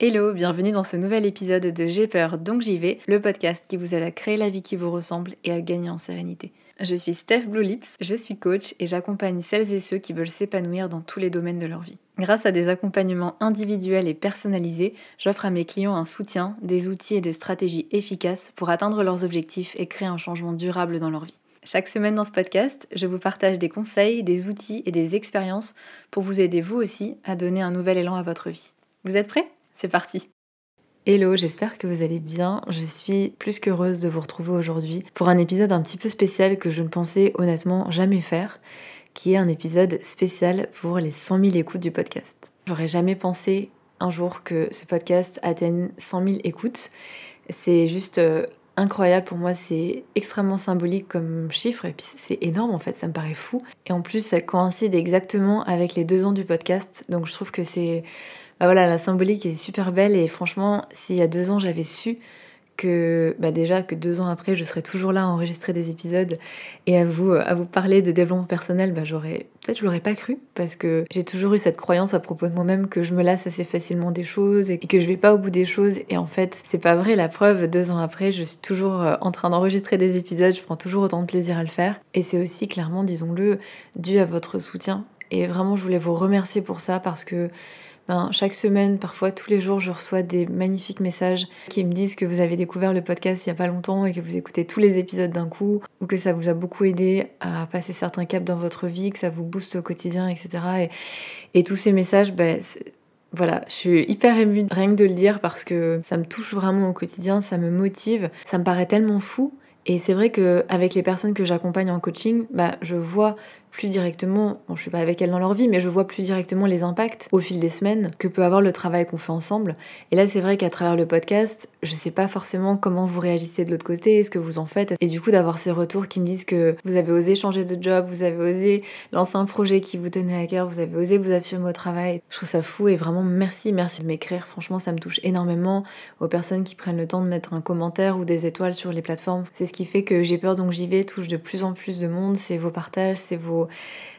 Hello, bienvenue dans ce nouvel épisode de J'ai peur donc j'y vais, le podcast qui vous aide à créer la vie qui vous ressemble et à gagner en sérénité. Je suis Steph Blue Lips, je suis coach et j'accompagne celles et ceux qui veulent s'épanouir dans tous les domaines de leur vie. Grâce à des accompagnements individuels et personnalisés, j'offre à mes clients un soutien, des outils et des stratégies efficaces pour atteindre leurs objectifs et créer un changement durable dans leur vie. Chaque semaine dans ce podcast, je vous partage des conseils, des outils et des expériences pour vous aider vous aussi à donner un nouvel élan à votre vie. Vous êtes prêts? C'est parti Hello, j'espère que vous allez bien. Je suis plus qu'heureuse de vous retrouver aujourd'hui pour un épisode un petit peu spécial que je ne pensais honnêtement jamais faire, qui est un épisode spécial pour les 100 000 écoutes du podcast. J'aurais jamais pensé un jour que ce podcast atteigne 100 000 écoutes. C'est juste euh, incroyable pour moi, c'est extrêmement symbolique comme chiffre et puis c'est énorme en fait, ça me paraît fou. Et en plus, ça coïncide exactement avec les deux ans du podcast, donc je trouve que c'est bah voilà, la symbolique est super belle et franchement, s'il y a deux ans j'avais su que bah déjà que deux ans après je serais toujours là à enregistrer des épisodes et à vous à vous parler de développement personnel, bah j'aurais peut-être je l'aurais pas cru parce que j'ai toujours eu cette croyance à propos de moi-même que je me lasse assez facilement des choses et que je vais pas au bout des choses et en fait c'est pas vrai. La preuve deux ans après je suis toujours euh, en train d'enregistrer des épisodes, je prends toujours autant de plaisir à le faire et c'est aussi clairement disons-le dû à votre soutien et vraiment je voulais vous remercier pour ça parce que ben, chaque semaine, parfois tous les jours, je reçois des magnifiques messages qui me disent que vous avez découvert le podcast il n'y a pas longtemps et que vous écoutez tous les épisodes d'un coup, ou que ça vous a beaucoup aidé à passer certains caps dans votre vie, que ça vous booste au quotidien, etc. Et, tous ces messages, ben, voilà, je suis hyper émue rien que de le dire parce que ça me touche vraiment au quotidien, ça me motive, ça me paraît tellement fou. Et c'est vrai qu'avec les personnes que j'accompagne en coaching, bah, je vois plus directement, bon, je suis pas avec elles dans leur vie, mais je vois plus directement les impacts au fil des semaines que peut avoir le travail qu'on fait ensemble. Et là, c'est vrai qu'à travers le podcast, je sais pas forcément comment vous réagissez de l'autre côté, ce que vous en faites. Et du coup, d'avoir ces retours qui me disent que vous avez osé changer de job, vous avez osé lancer un projet qui vous tenait à cœur, vous avez osé vous affirmer au travail. Je trouve ça fou et vraiment merci, merci de m'écrire. Franchement, ça me touche énormément aux personnes qui prennent le temps de mettre un commentaire ou des étoiles sur les plateformes. C'est ce qui fait que j'ai peur donc j'y vais touche de plus en plus de monde. C'est vos partages, c'est vos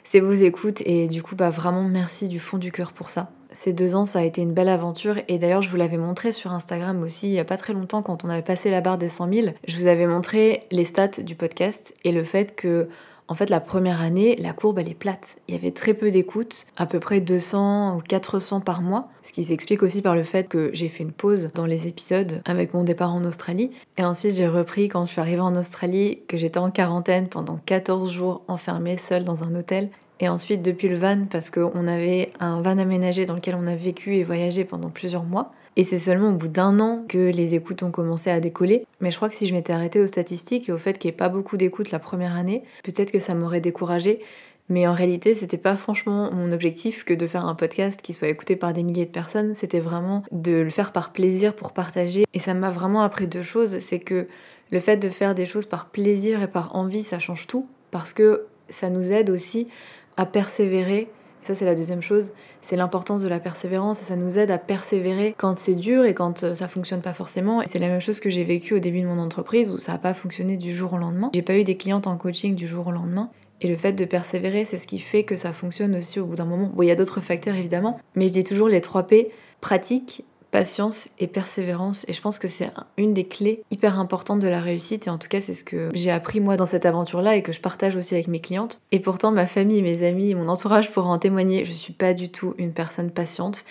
c'est vos écoutes et du coup bah vraiment merci du fond du cœur pour ça. Ces deux ans ça a été une belle aventure et d'ailleurs je vous l'avais montré sur Instagram aussi il y a pas très longtemps quand on avait passé la barre des 100 000. Je vous avais montré les stats du podcast et le fait que en fait, la première année, la courbe, elle est plate. Il y avait très peu d'écoutes, à peu près 200 ou 400 par mois, ce qui s'explique aussi par le fait que j'ai fait une pause dans les épisodes avec mon départ en Australie. Et ensuite, j'ai repris quand je suis arrivée en Australie, que j'étais en quarantaine pendant 14 jours enfermée seule dans un hôtel. Et ensuite, depuis le van, parce qu'on avait un van aménagé dans lequel on a vécu et voyagé pendant plusieurs mois. Et c'est seulement au bout d'un an que les écoutes ont commencé à décoller. Mais je crois que si je m'étais arrêtée aux statistiques et au fait qu'il n'y ait pas beaucoup d'écoutes la première année, peut-être que ça m'aurait découragée. Mais en réalité, c'était pas franchement mon objectif que de faire un podcast qui soit écouté par des milliers de personnes. C'était vraiment de le faire par plaisir pour partager. Et ça m'a vraiment appris deux choses. C'est que le fait de faire des choses par plaisir et par envie, ça change tout. Parce que ça nous aide aussi à persévérer c'est la deuxième chose, c'est l'importance de la persévérance et ça nous aide à persévérer quand c'est dur et quand euh, ça fonctionne pas forcément. C'est la même chose que j'ai vécu au début de mon entreprise où ça n'a pas fonctionné du jour au lendemain. J'ai pas eu des clientes en coaching du jour au lendemain. Et le fait de persévérer, c'est ce qui fait que ça fonctionne aussi au bout d'un moment. Bon, il y a d'autres facteurs évidemment, mais je dis toujours les 3 P pratique, patience et persévérance. Et je pense que c'est une des clés hyper importantes de la réussite. Et en tout cas, c'est ce que j'ai appris moi dans cette aventure-là et que je partage aussi avec mes clientes. Et pourtant, ma famille, mes amis, mon entourage pourraient en témoigner. Je suis pas du tout une personne patiente.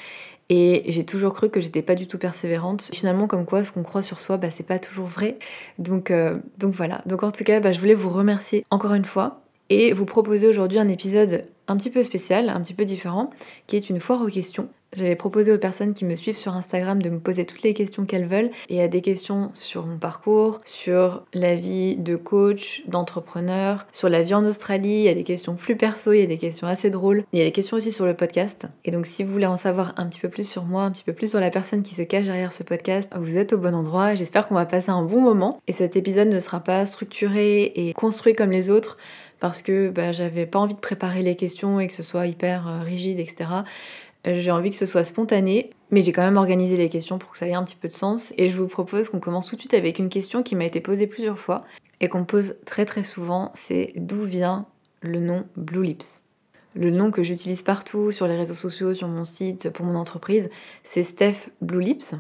Et j'ai toujours cru que j'étais pas du tout persévérante. Finalement, comme quoi, ce qu'on croit sur soi, bah, c'est pas toujours vrai. Donc, euh, donc voilà. Donc en tout cas, bah, je voulais vous remercier encore une fois et vous proposer aujourd'hui un épisode un petit peu spécial, un petit peu différent, qui est une foire aux questions. J'avais proposé aux personnes qui me suivent sur Instagram de me poser toutes les questions qu'elles veulent. Et il y a des questions sur mon parcours, sur la vie de coach, d'entrepreneur, sur la vie en Australie. Il y a des questions plus perso, il y a des questions assez drôles. Il y a des questions aussi sur le podcast. Et donc si vous voulez en savoir un petit peu plus sur moi, un petit peu plus sur la personne qui se cache derrière ce podcast, vous êtes au bon endroit. J'espère qu'on va passer un bon moment. Et cet épisode ne sera pas structuré et construit comme les autres parce que bah, j'avais pas envie de préparer les questions et que ce soit hyper euh, rigide, etc. J'ai envie que ce soit spontané, mais j'ai quand même organisé les questions pour que ça ait un petit peu de sens. Et je vous propose qu'on commence tout de suite avec une question qui m'a été posée plusieurs fois et qu'on pose très très souvent, c'est d'où vient le nom Blue Lips? Le nom que j'utilise partout sur les réseaux sociaux, sur mon site, pour mon entreprise, c'est Steph Blue Lips.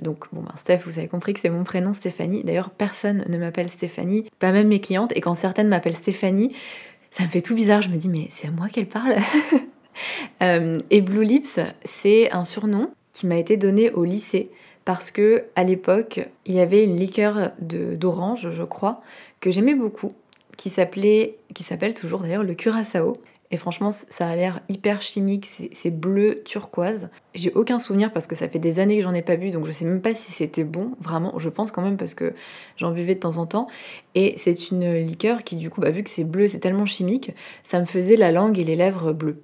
Donc, bon, ben, Steph, vous avez compris que c'est mon prénom Stéphanie. D'ailleurs, personne ne m'appelle Stéphanie, pas même mes clientes. Et quand certaines m'appellent Stéphanie, ça me fait tout bizarre. Je me dis, mais c'est à moi qu'elle parle Et Blue Lips, c'est un surnom qui m'a été donné au lycée parce que à l'époque, il y avait une liqueur d'orange, je crois, que j'aimais beaucoup, qui s'appelait, qui s'appelle toujours d'ailleurs le curaçao. Et franchement, ça a l'air hyper chimique, c'est bleu turquoise. J'ai aucun souvenir parce que ça fait des années que j'en ai pas bu, donc je sais même pas si c'était bon, vraiment. Je pense quand même parce que j'en buvais de temps en temps. Et c'est une liqueur qui, du coup, bah, vu que c'est bleu, c'est tellement chimique, ça me faisait la langue et les lèvres bleues.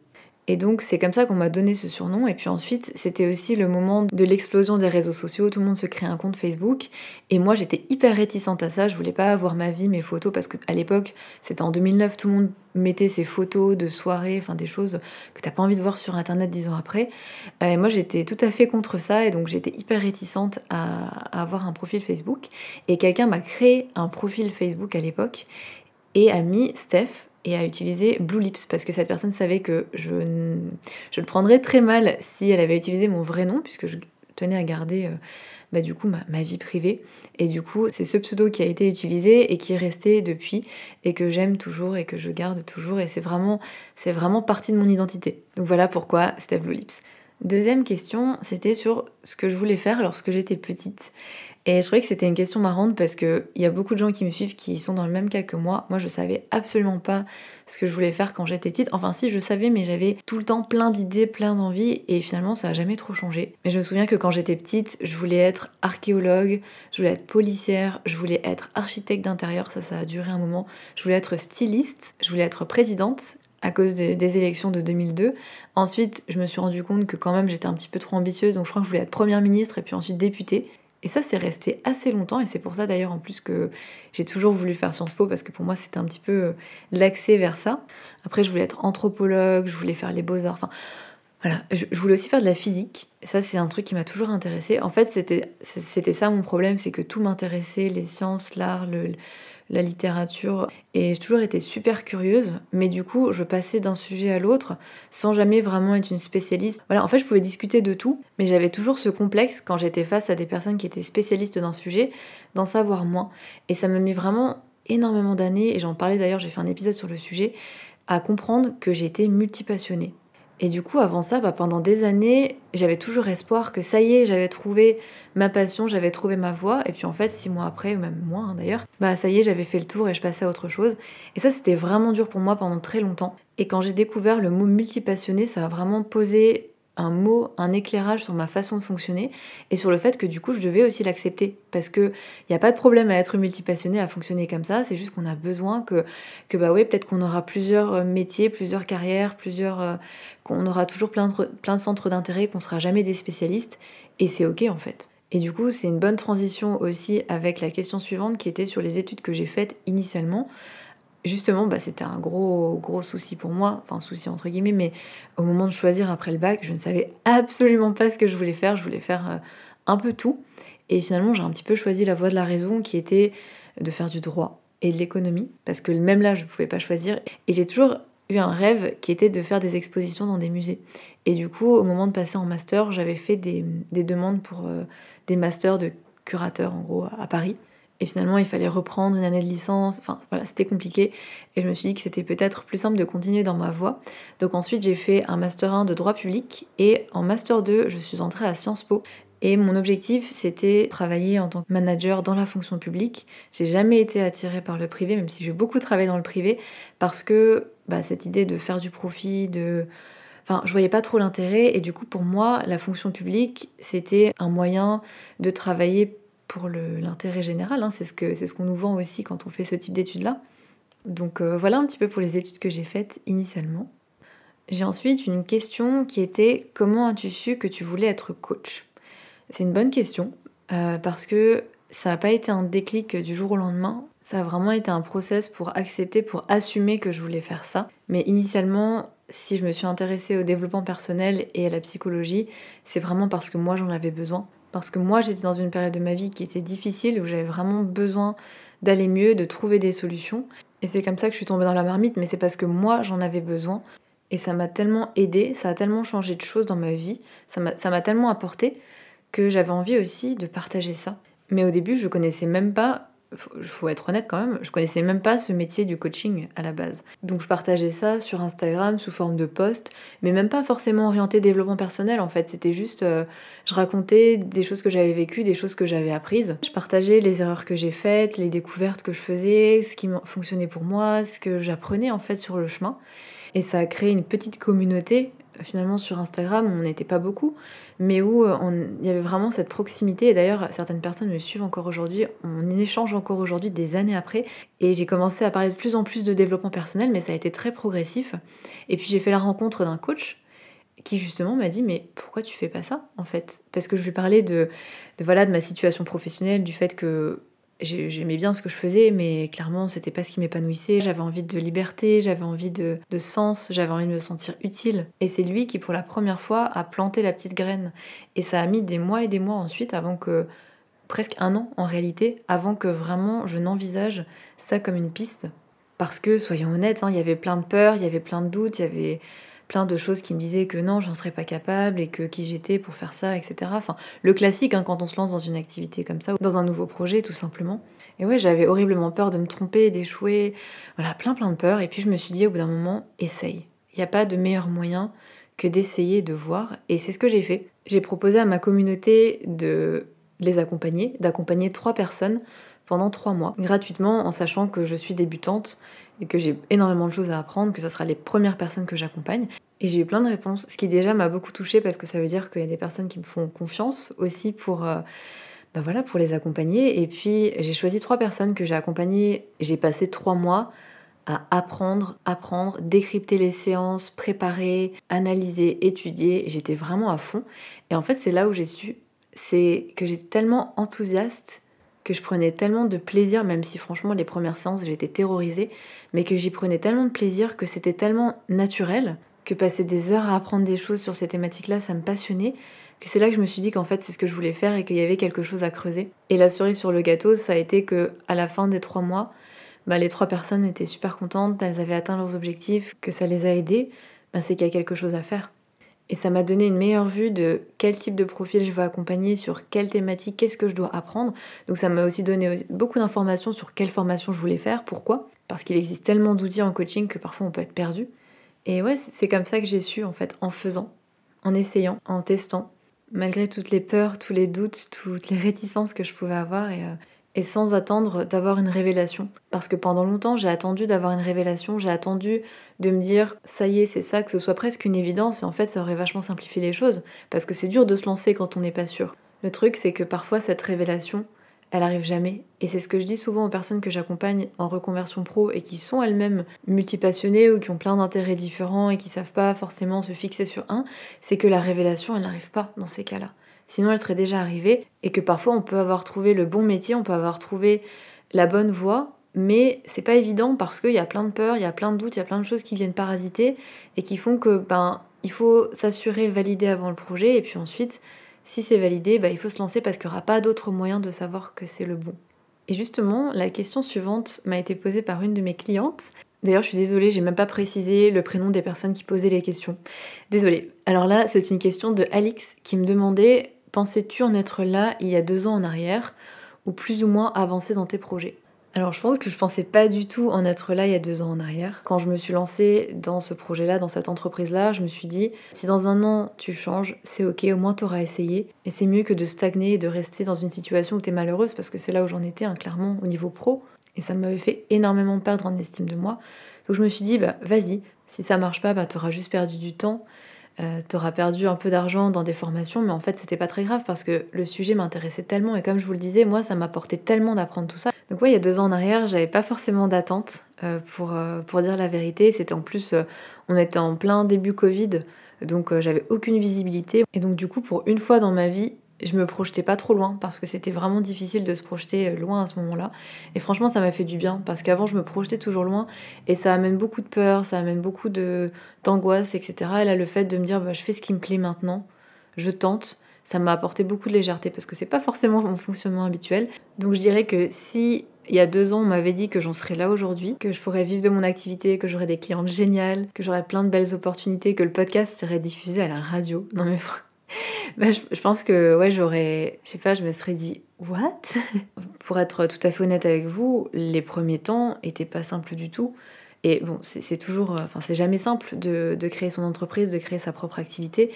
Et donc c'est comme ça qu'on m'a donné ce surnom. Et puis ensuite, c'était aussi le moment de l'explosion des réseaux sociaux. Tout le monde se crée un compte Facebook. Et moi, j'étais hyper réticente à ça. Je voulais pas avoir ma vie, mes photos, parce qu'à l'époque, c'était en 2009, tout le monde mettait ses photos de soirée, enfin des choses que t'as pas envie de voir sur Internet dix ans après. Euh, et moi, j'étais tout à fait contre ça. Et donc j'étais hyper réticente à avoir un profil Facebook. Et quelqu'un m'a créé un profil Facebook à l'époque et a mis Steph et à utiliser Blue Lips parce que cette personne savait que je, je le prendrais très mal si elle avait utilisé mon vrai nom puisque je tenais à garder euh, bah, du coup ma, vie privée. Et du coup c'est ce pseudo qui a été utilisé et qui est resté depuis et que j'aime toujours et que je garde toujours et c'est vraiment c'est vraiment partie de mon identité. Donc voilà pourquoi Steph Blue Lips. Deuxième question, c'était sur ce que je voulais faire lorsque j'étais petite. Et je trouvais que c'était une question marrante parce qu'il y a beaucoup de gens qui me suivent qui sont dans le même cas que moi. Moi, je savais absolument pas ce que je voulais faire quand j'étais petite. Enfin, si, je savais, mais j'avais tout le temps plein d'idées, plein d'envies, et finalement, ça a jamais trop changé. Mais je me souviens que quand j'étais petite, je voulais être archéologue, je voulais être policière, je voulais être architecte d'intérieur, ça, ça a duré un moment. Je voulais être styliste, je voulais être présidente, à cause des élections de 2002. Ensuite, je me suis rendu compte que quand même j'étais un petit peu trop ambitieuse, donc je crois que je voulais être première ministre et puis ensuite députée. Et ça, c'est resté assez longtemps, et c'est pour ça d'ailleurs en plus que j'ai toujours voulu faire Sciences Po, parce que pour moi c'était un petit peu euh, l'accès vers ça. Après, je voulais être anthropologue, je voulais faire les beaux-arts, enfin voilà, je, voulais aussi faire de la physique. Ça, c'est un truc qui m'a toujours intéressé. En fait, c'était ça mon problème, c'est que tout m'intéressait, les sciences, l'art, le, la littérature. Et j'ai toujours été super curieuse, mais du coup, je passais d'un sujet à l'autre sans jamais vraiment être une spécialiste. Voilà, en fait, je pouvais discuter de tout, mais j'avais toujours ce complexe quand j'étais face à des personnes qui étaient spécialistes d'un sujet, d'en savoir moins. Et ça m'a mis vraiment énormément d'années, et j'en parlais d'ailleurs, j'ai fait un épisode sur le sujet, à comprendre que j'étais multipassionnée. Et du coup, avant ça, bah, pendant des années, j'avais toujours espoir que ça y est, j'avais trouvé ma passion, j'avais trouvé ma voie. Et puis en fait, six mois après, ou même moins hein, d'ailleurs, bah ça y est, j'avais fait le tour et je passais à autre chose. Et ça, c'était vraiment dur pour moi pendant très longtemps. Et quand j'ai découvert le mot multipassionné, ça a vraiment posé un mot, un éclairage sur ma façon de fonctionner et sur le fait que du coup je devais aussi l'accepter. Parce que il n'y a pas de problème à être multipassionné, à fonctionner comme ça, c'est juste qu'on a besoin que, que bah peut-être qu'on aura plusieurs euh, métiers, plusieurs carrières, plusieurs, euh, qu'on aura toujours plein de, plein de centres d'intérêt, qu'on sera jamais des spécialistes. Et c'est ok en fait. Et du coup, c'est une bonne transition aussi avec la question suivante qui était sur les études que j'ai faites initialement justement, bah, c'était un gros, gros souci pour moi, enfin souci entre guillemets, mais au moment de choisir après le bac, je ne savais absolument pas ce que je voulais faire, je voulais faire euh, un peu tout. Et finalement, j'ai un petit peu choisi la voie de la raison qui était de faire du droit et de l'économie, parce que même là, je ne pouvais pas choisir. Et j'ai toujours eu un rêve qui était de faire des expositions dans des musées. Et du coup, au moment de passer en master, j'avais fait des, demandes pour euh, des masters de curateurs, en gros, à Paris. Et finalement, il fallait reprendre une année de licence. Enfin, voilà, c'était compliqué. Et je me suis dit que c'était peut-être plus simple de continuer dans ma voie. Donc ensuite, j'ai fait un Master 1 de droit public. Et en Master 2, je suis entrée à Sciences Po. Et mon objectif, c'était travailler en tant que manager dans la fonction publique. J'ai jamais été attirée par le privé, même si j'ai beaucoup travaillé dans le privé, parce que bah, cette idée de faire du profit, de... Enfin, je voyais pas trop l'intérêt. Et du coup, pour moi, la fonction publique, c'était un moyen de travailler pour l'intérêt général. Hein. C'est ce qu'on ce qu'on nous vend aussi quand on fait ce type d'études-là. Donc euh, voilà un petit peu pour les études que j'ai faites initialement. J'ai ensuite une question qui était comment as-tu su que tu voulais être coach? C'est une bonne question euh, parce que ça n'a pas été un déclic du jour au lendemain. Ça a vraiment été un process pour accepter, pour assumer que je voulais faire ça. Mais initialement, si je me suis intéressée au développement personnel et à la psychologie, c'est vraiment parce que moi j'en avais besoin parce que moi j'étais dans une période de ma vie qui était difficile, où j'avais vraiment besoin d'aller mieux, de trouver des solutions. Et c'est comme ça que je suis tombée dans la marmite, mais c'est parce que moi j'en avais besoin. Et ça m'a tellement aidé, ça a tellement changé de choses dans ma vie, ça m'a tellement apporté que j'avais envie aussi de partager ça. Mais au début, je connaissais même pas il faut être honnête quand même, je connaissais même pas ce métier du coaching à la base. Donc je partageais ça sur Instagram sous forme de post, mais même pas forcément orienté développement personnel en fait, c'était juste euh, je racontais des choses que j'avais vécues, des choses que j'avais apprises. Je partageais les erreurs que j'ai faites, les découvertes que je faisais, ce qui fonctionnait pour moi, ce que j'apprenais en fait sur le chemin. Et ça a créé une petite communauté finalement sur Instagram, on n'était pas beaucoup, mais où euh, il y avait vraiment cette proximité. Et d'ailleurs, certaines personnes me suivent encore aujourd'hui, on échange encore aujourd'hui des années après. Et j'ai commencé à parler de plus en plus de développement personnel, mais ça a été très progressif. Et puis j'ai fait la rencontre d'un coach qui justement m'a dit mais pourquoi tu fais pas ça en fait? Parce que je lui parlais de, de, voilà de ma situation professionnelle, du fait que j'aimais bien ce que je faisais, mais clairement, c'était pas ce qui m'épanouissait. J'avais envie de liberté, j'avais envie de, sens, j'avais envie de me sentir utile. Et c'est lui qui, pour la première fois, a planté la petite graine. Et ça a mis des mois et des mois ensuite avant que, presque un an en réalité, avant que vraiment je n'envisage ça comme une piste. Parce que, soyons honnêtes, hein, il y avait plein de peurs, il y avait plein de doutes, il y avait plein de choses qui me disaient que non, j'en serais pas capable et que qui j'étais pour faire ça, etc. Enfin, le classique hein, quand on se lance dans une activité comme ça ou dans un nouveau projet, tout simplement. Et ouais, j'avais horriblement peur de me tromper, d'échouer, voilà, plein plein de peurs. Et puis je me suis dit au bout d'un moment, essaye. Il n'y a pas de meilleur moyen que d'essayer de voir. Et c'est ce que j'ai fait. J'ai proposé à ma communauté de les accompagner, d'accompagner trois personnes pendant trois mois, gratuitement, en sachant que je suis débutante et que j'ai énormément de choses à apprendre, que ce sera les premières personnes que j'accompagne. Et j'ai eu plein de réponses, ce qui déjà m'a beaucoup touchée parce que ça veut dire qu'il y a des personnes qui me font confiance aussi pour, bah voilà, pour les accompagner. Et puis j'ai choisi trois personnes que j'ai accompagnées. J'ai passé trois mois à apprendre, apprendre, décrypter les séances, préparer, analyser, étudier. J'étais vraiment à fond. Et en fait, c'est là où j'ai su, c'est que j'étais tellement enthousiaste que je prenais tellement de plaisir, même si franchement les premières séances j'étais terrorisée, mais que j'y prenais tellement de plaisir, que c'était tellement naturel, que passer des heures à apprendre des choses sur ces thématiques-là, ça me passionnait, que c'est là que je me suis dit qu'en fait c'est ce que je voulais faire et qu'il y avait quelque chose à creuser. Et la cerise sur le gâteau, ça a été que à la fin des trois mois, bah, les trois personnes étaient super contentes, elles avaient atteint leurs objectifs, que ça les a aidées, bah, c'est qu'il y a quelque chose à faire. Et ça m'a donné une meilleure vue de quel type de profil je veux accompagner, sur quelle thématique, qu'est-ce que je dois apprendre. Donc ça m'a aussi donné beaucoup d'informations sur quelle formation je voulais faire, pourquoi. Parce qu'il existe tellement d'outils en coaching que parfois on peut être perdu. Et ouais, c'est comme ça que j'ai su en fait, en faisant, en essayant, en testant, malgré toutes les peurs, tous les doutes, toutes les réticences que je pouvais avoir. Et, euh, et sans attendre d'avoir une révélation. Parce que pendant longtemps, j'ai attendu d'avoir une révélation, j'ai attendu de me dire ça y est, c'est ça, que ce soit presque une évidence, et en fait, ça aurait vachement simplifié les choses. Parce que c'est dur de se lancer quand on n'est pas sûr. Le truc, c'est que parfois, cette révélation, elle arrive jamais. Et c'est ce que je dis souvent aux personnes que j'accompagne en reconversion pro et qui sont elles-mêmes multipassionnées ou qui ont plein d'intérêts différents et qui savent pas forcément se fixer sur un, c'est que la révélation, elle n'arrive pas dans ces cas-là sinon elle serait déjà arrivée, et que parfois on peut avoir trouvé le bon métier, on peut avoir trouvé la bonne voie, mais c'est pas évident parce qu'il y a plein de peurs, il y a plein de doutes, il y a plein de choses qui viennent parasiter et qui font que ben il faut s'assurer, valider avant le projet, et puis ensuite, si c'est validé, ben, il faut se lancer parce qu'il n'y aura pas d'autre moyen de savoir que c'est le bon. Et justement, la question suivante m'a été posée par une de mes clientes. D'ailleurs, je suis désolée, j'ai même pas précisé le prénom des personnes qui posaient les questions. Désolée. Alors là, c'est une question de Alix qui me demandait Pensais-tu en être là il y a deux ans en arrière ou plus ou moins avancé dans tes projets? Alors je pense que je pensais pas du tout en être là il y a deux ans en arrière. Quand je me suis lancée dans ce projet-là, dans cette entreprise-là, je me suis dit, si dans un an tu changes, c'est ok, au moins t'auras essayé. Et c'est mieux que de stagner et de rester dans une situation où t'es malheureuse, parce que c'est là où j'en étais, hein, clairement, au niveau pro. Et ça m'avait fait énormément perdre en estime de moi. Donc je me suis dit, bah vas-y, si ça marche pas, bah t'auras juste perdu du temps. Euh, t'auras perdu un peu d'argent dans des formations, mais en fait c'était pas très grave parce que le sujet m'intéressait tellement et comme je vous le disais, moi ça m'apportait tellement d'apprendre tout ça. Donc ouais, il y a deux ans en arrière, j'avais pas forcément d'attente euh, pour, euh, pour dire la vérité. C'était en plus, on était en plein début Covid, donc j'avais aucune visibilité. Et donc du coup, pour une fois dans ma vie, je me projetais pas trop loin parce que c'était vraiment difficile de se projeter euh, loin à ce moment-là. Et franchement, ça m'a fait du bien parce qu'avant, je me projetais toujours loin et ça amène beaucoup de peur, ça amène beaucoup d'angoisse, etc. Et là, le fait de me dire, bah, je fais ce qui me plaît maintenant, je tente, ça m'a apporté beaucoup de légèreté parce que c'est pas forcément mon fonctionnement habituel. Donc je dirais que si il y a deux ans, on m'avait dit que j'en serais là aujourd'hui, que je pourrais vivre de mon activité, que j'aurais des clientes géniales, que j'aurais plein de belles opportunités, que le podcast serait diffusé à la radio. Non mais bah, je, pense que ouais, j'aurais, je sais pas, je me serais dit what? Pour être tout à fait honnête avec vous, les premiers temps étaient pas simples du tout. Et bon, c'est toujours, euh, enfin, c'est jamais simple de, créer son entreprise, de créer sa propre activité.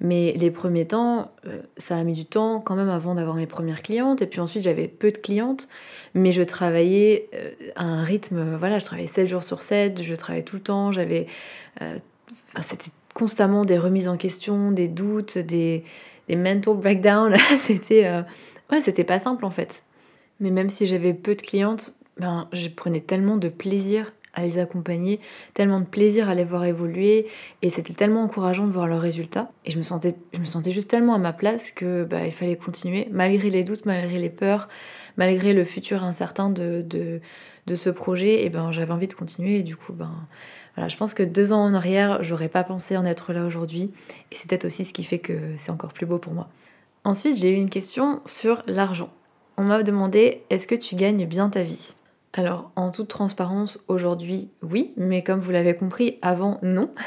Mais les premiers temps, euh, ça a mis du temps quand même avant d'avoir mes premières clientes. Et puis ensuite, j'avais peu de clientes, mais je travaillais euh, à un rythme, voilà, je travaillais 7 jours sur 7, je travaillais tout le temps, j'avais. c'était constamment des remises en question, des doutes, des, des mental breakdowns. c'était. ouais, c'était pas simple en fait. Mais même si j'avais peu de clientes, ben, je prenais tellement de plaisir à les accompagner, tellement de plaisir à les voir évoluer et c'était tellement encourageant de voir leurs résultats et je me sentais, je me sentais juste tellement à ma place que bah, il fallait continuer malgré les doutes, malgré les peurs, malgré le futur incertain de, de, de ce projet et ben j'avais envie de continuer et du coup ben je pense que deux ans en arrière j'aurais pas pensé en être là aujourd'hui et c'est peut-être aussi ce qui fait que c'est encore plus beau pour moi. Ensuite j'ai eu une question sur l'argent. On m'a demandé est-ce que tu gagnes bien ta vie? Alors, en toute transparence, aujourd'hui, oui, mais comme vous l'avez compris, avant, non.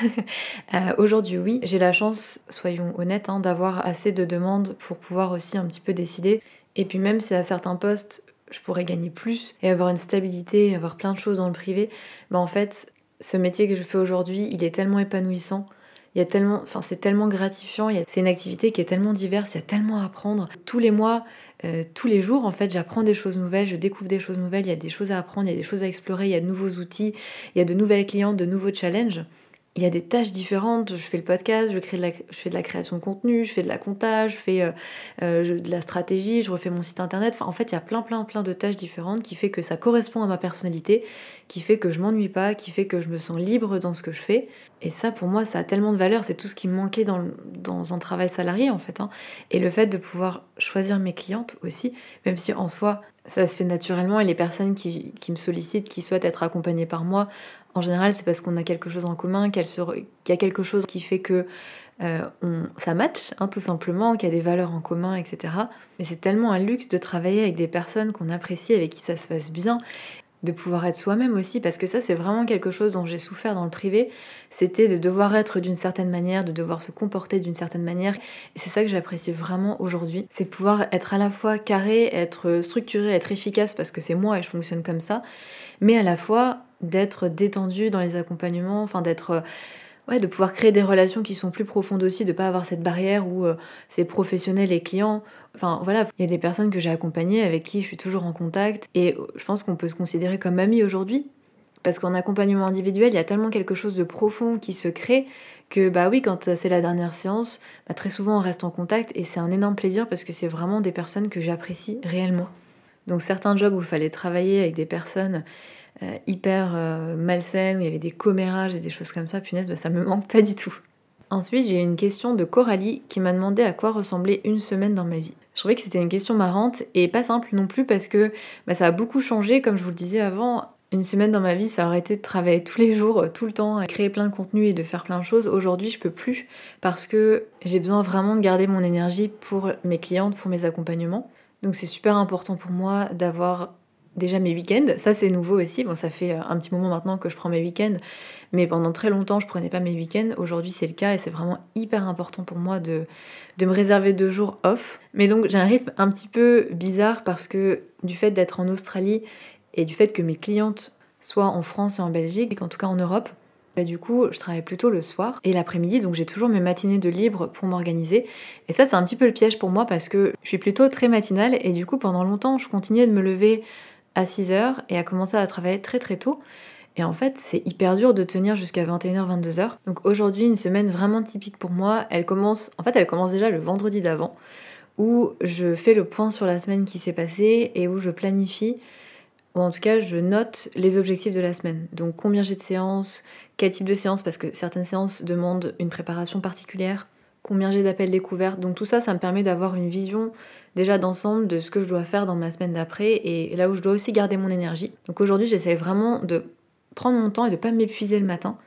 Euh, aujourd'hui, oui, j'ai la chance, soyons honnêtes, hein, d'avoir assez de demandes pour pouvoir aussi un petit peu décider. Et puis même si à certains postes, je pourrais gagner plus et avoir une stabilité, avoir plein de choses dans le privé, bah en fait, ce métier que je fais aujourd'hui, il est tellement épanouissant. Il y a tellement, enfin c'est tellement gratifiant. C'est une activité qui est tellement diverse. Il y a tellement à apprendre. Tous les mois, euh, tous les jours, en fait, j'apprends des choses nouvelles, je découvre des choses nouvelles, il y a des choses à apprendre, il y a des choses à explorer, il y a de nouveaux outils, il y a de nouvelles clientes, de nouveaux challenges il y a des tâches différentes. Je fais le podcast, je, fais de la création de contenu, je fais de la comptage, je fais euh, euh, de la stratégie, je refais mon site internet. Enfin, en fait, il y a plein, plein, plein de tâches différentes qui fait que ça correspond à ma personnalité, qui fait que je m'ennuie pas, qui fait que je me sens libre dans ce que je fais. Et ça, pour moi, ça a tellement de valeur. C'est tout ce qui me manquait dans, un travail salarié, en fait. Hein. Et le fait de pouvoir choisir mes clientes aussi, même si en soi, ça se fait naturellement et les personnes qui, me sollicitent, qui souhaitent être accompagnées par moi, en général, c'est parce qu'on a quelque chose en commun, qu'il y a quelque chose qui fait que euh, ça match, hein, tout simplement, qu'il y a des valeurs en commun, etc. Mais c'est tellement un luxe de travailler avec des personnes qu'on apprécie, avec qui ça se passe bien, de pouvoir être soi-même aussi, parce que ça, c'est vraiment quelque chose dont j'ai souffert dans le privé. C'était de devoir être d'une certaine manière, de devoir se comporter d'une certaine manière. Et c'est ça que j'apprécie vraiment aujourd'hui. C'est de pouvoir être à la fois carré, être structuré, être efficace, parce que c'est moi et je fonctionne comme ça, mais à la fois d'être détendu dans les accompagnements, enfin d'être ouais, de pouvoir créer des relations qui sont plus profondes aussi, de pas avoir cette barrière où euh, c'est professionnel et client. Enfin voilà, il y a des personnes que j'ai accompagnées avec qui je suis toujours en contact et euh, je pense qu'on peut se considérer comme ami aujourd'hui. Parce qu'en accompagnement individuel, il y a tellement quelque chose de profond qui se crée que bah oui, quand c'est la dernière séance, bah, très souvent on reste en contact et c'est un énorme plaisir parce que c'est vraiment des personnes que j'apprécie réellement. Donc certains jobs où il fallait travailler avec des personnes euh, hyper euh, malsaine, où il y avait des commérages et des choses comme ça, punaise, bah, ça me manque pas du tout. Ensuite, j'ai eu une question de Coralie qui m'a demandé à quoi ressemblait une semaine dans ma vie. Je trouvais que c'était une question marrante et pas simple non plus parce que bah, ça a beaucoup changé, comme je vous le disais avant. Une semaine dans ma vie, ça aurait été de travailler tous les jours, tout le temps, créer plein de contenu et de faire plein de choses. Aujourd'hui, je peux plus parce que j'ai besoin vraiment de garder mon énergie pour mes clientes, pour mes accompagnements. Donc c'est super important pour moi d'avoir déjà mes week-ends. Ça, c'est nouveau aussi. Bon, ça fait euh, un petit moment maintenant que je prends mes week-ends, mais pendant très longtemps, je prenais pas mes week-ends. Aujourd'hui, c'est le cas et c'est vraiment hyper important pour moi de, de me réserver deux jours off. Mais donc, j'ai un rythme un petit peu bizarre parce que du fait d'être en Australie et du fait que mes clientes soient en France et en Belgique, en tout cas en Europe, bah, du coup, je travaille plutôt le soir et l'après-midi, donc j'ai toujours mes matinées de libre pour m'organiser. Et ça, c'est un petit peu le piège pour moi parce que je suis plutôt très matinale et du coup, pendant longtemps, je continuais de me lever à 6h et à commencer à travailler très très tôt. Et en fait, c'est hyper dur de tenir jusqu'à 21h, 22h. Donc aujourd'hui, une semaine vraiment typique pour moi, elle commence, en fait, elle commence déjà le vendredi d'avant, où je fais le point sur la semaine qui s'est passée et où je planifie, ou en tout cas, je note les objectifs de la semaine. Donc combien j'ai de séances, quel type de séance, parce que certaines séances demandent une préparation particulière, combien j'ai d'appels découverts. Donc tout ça, ça me permet d'avoir une vision déjà d'ensemble de ce que je dois faire dans ma semaine d'après et là où je dois aussi garder mon énergie. Donc aujourd'hui, j'essaie vraiment de prendre mon temps et de pas m'épuiser le matin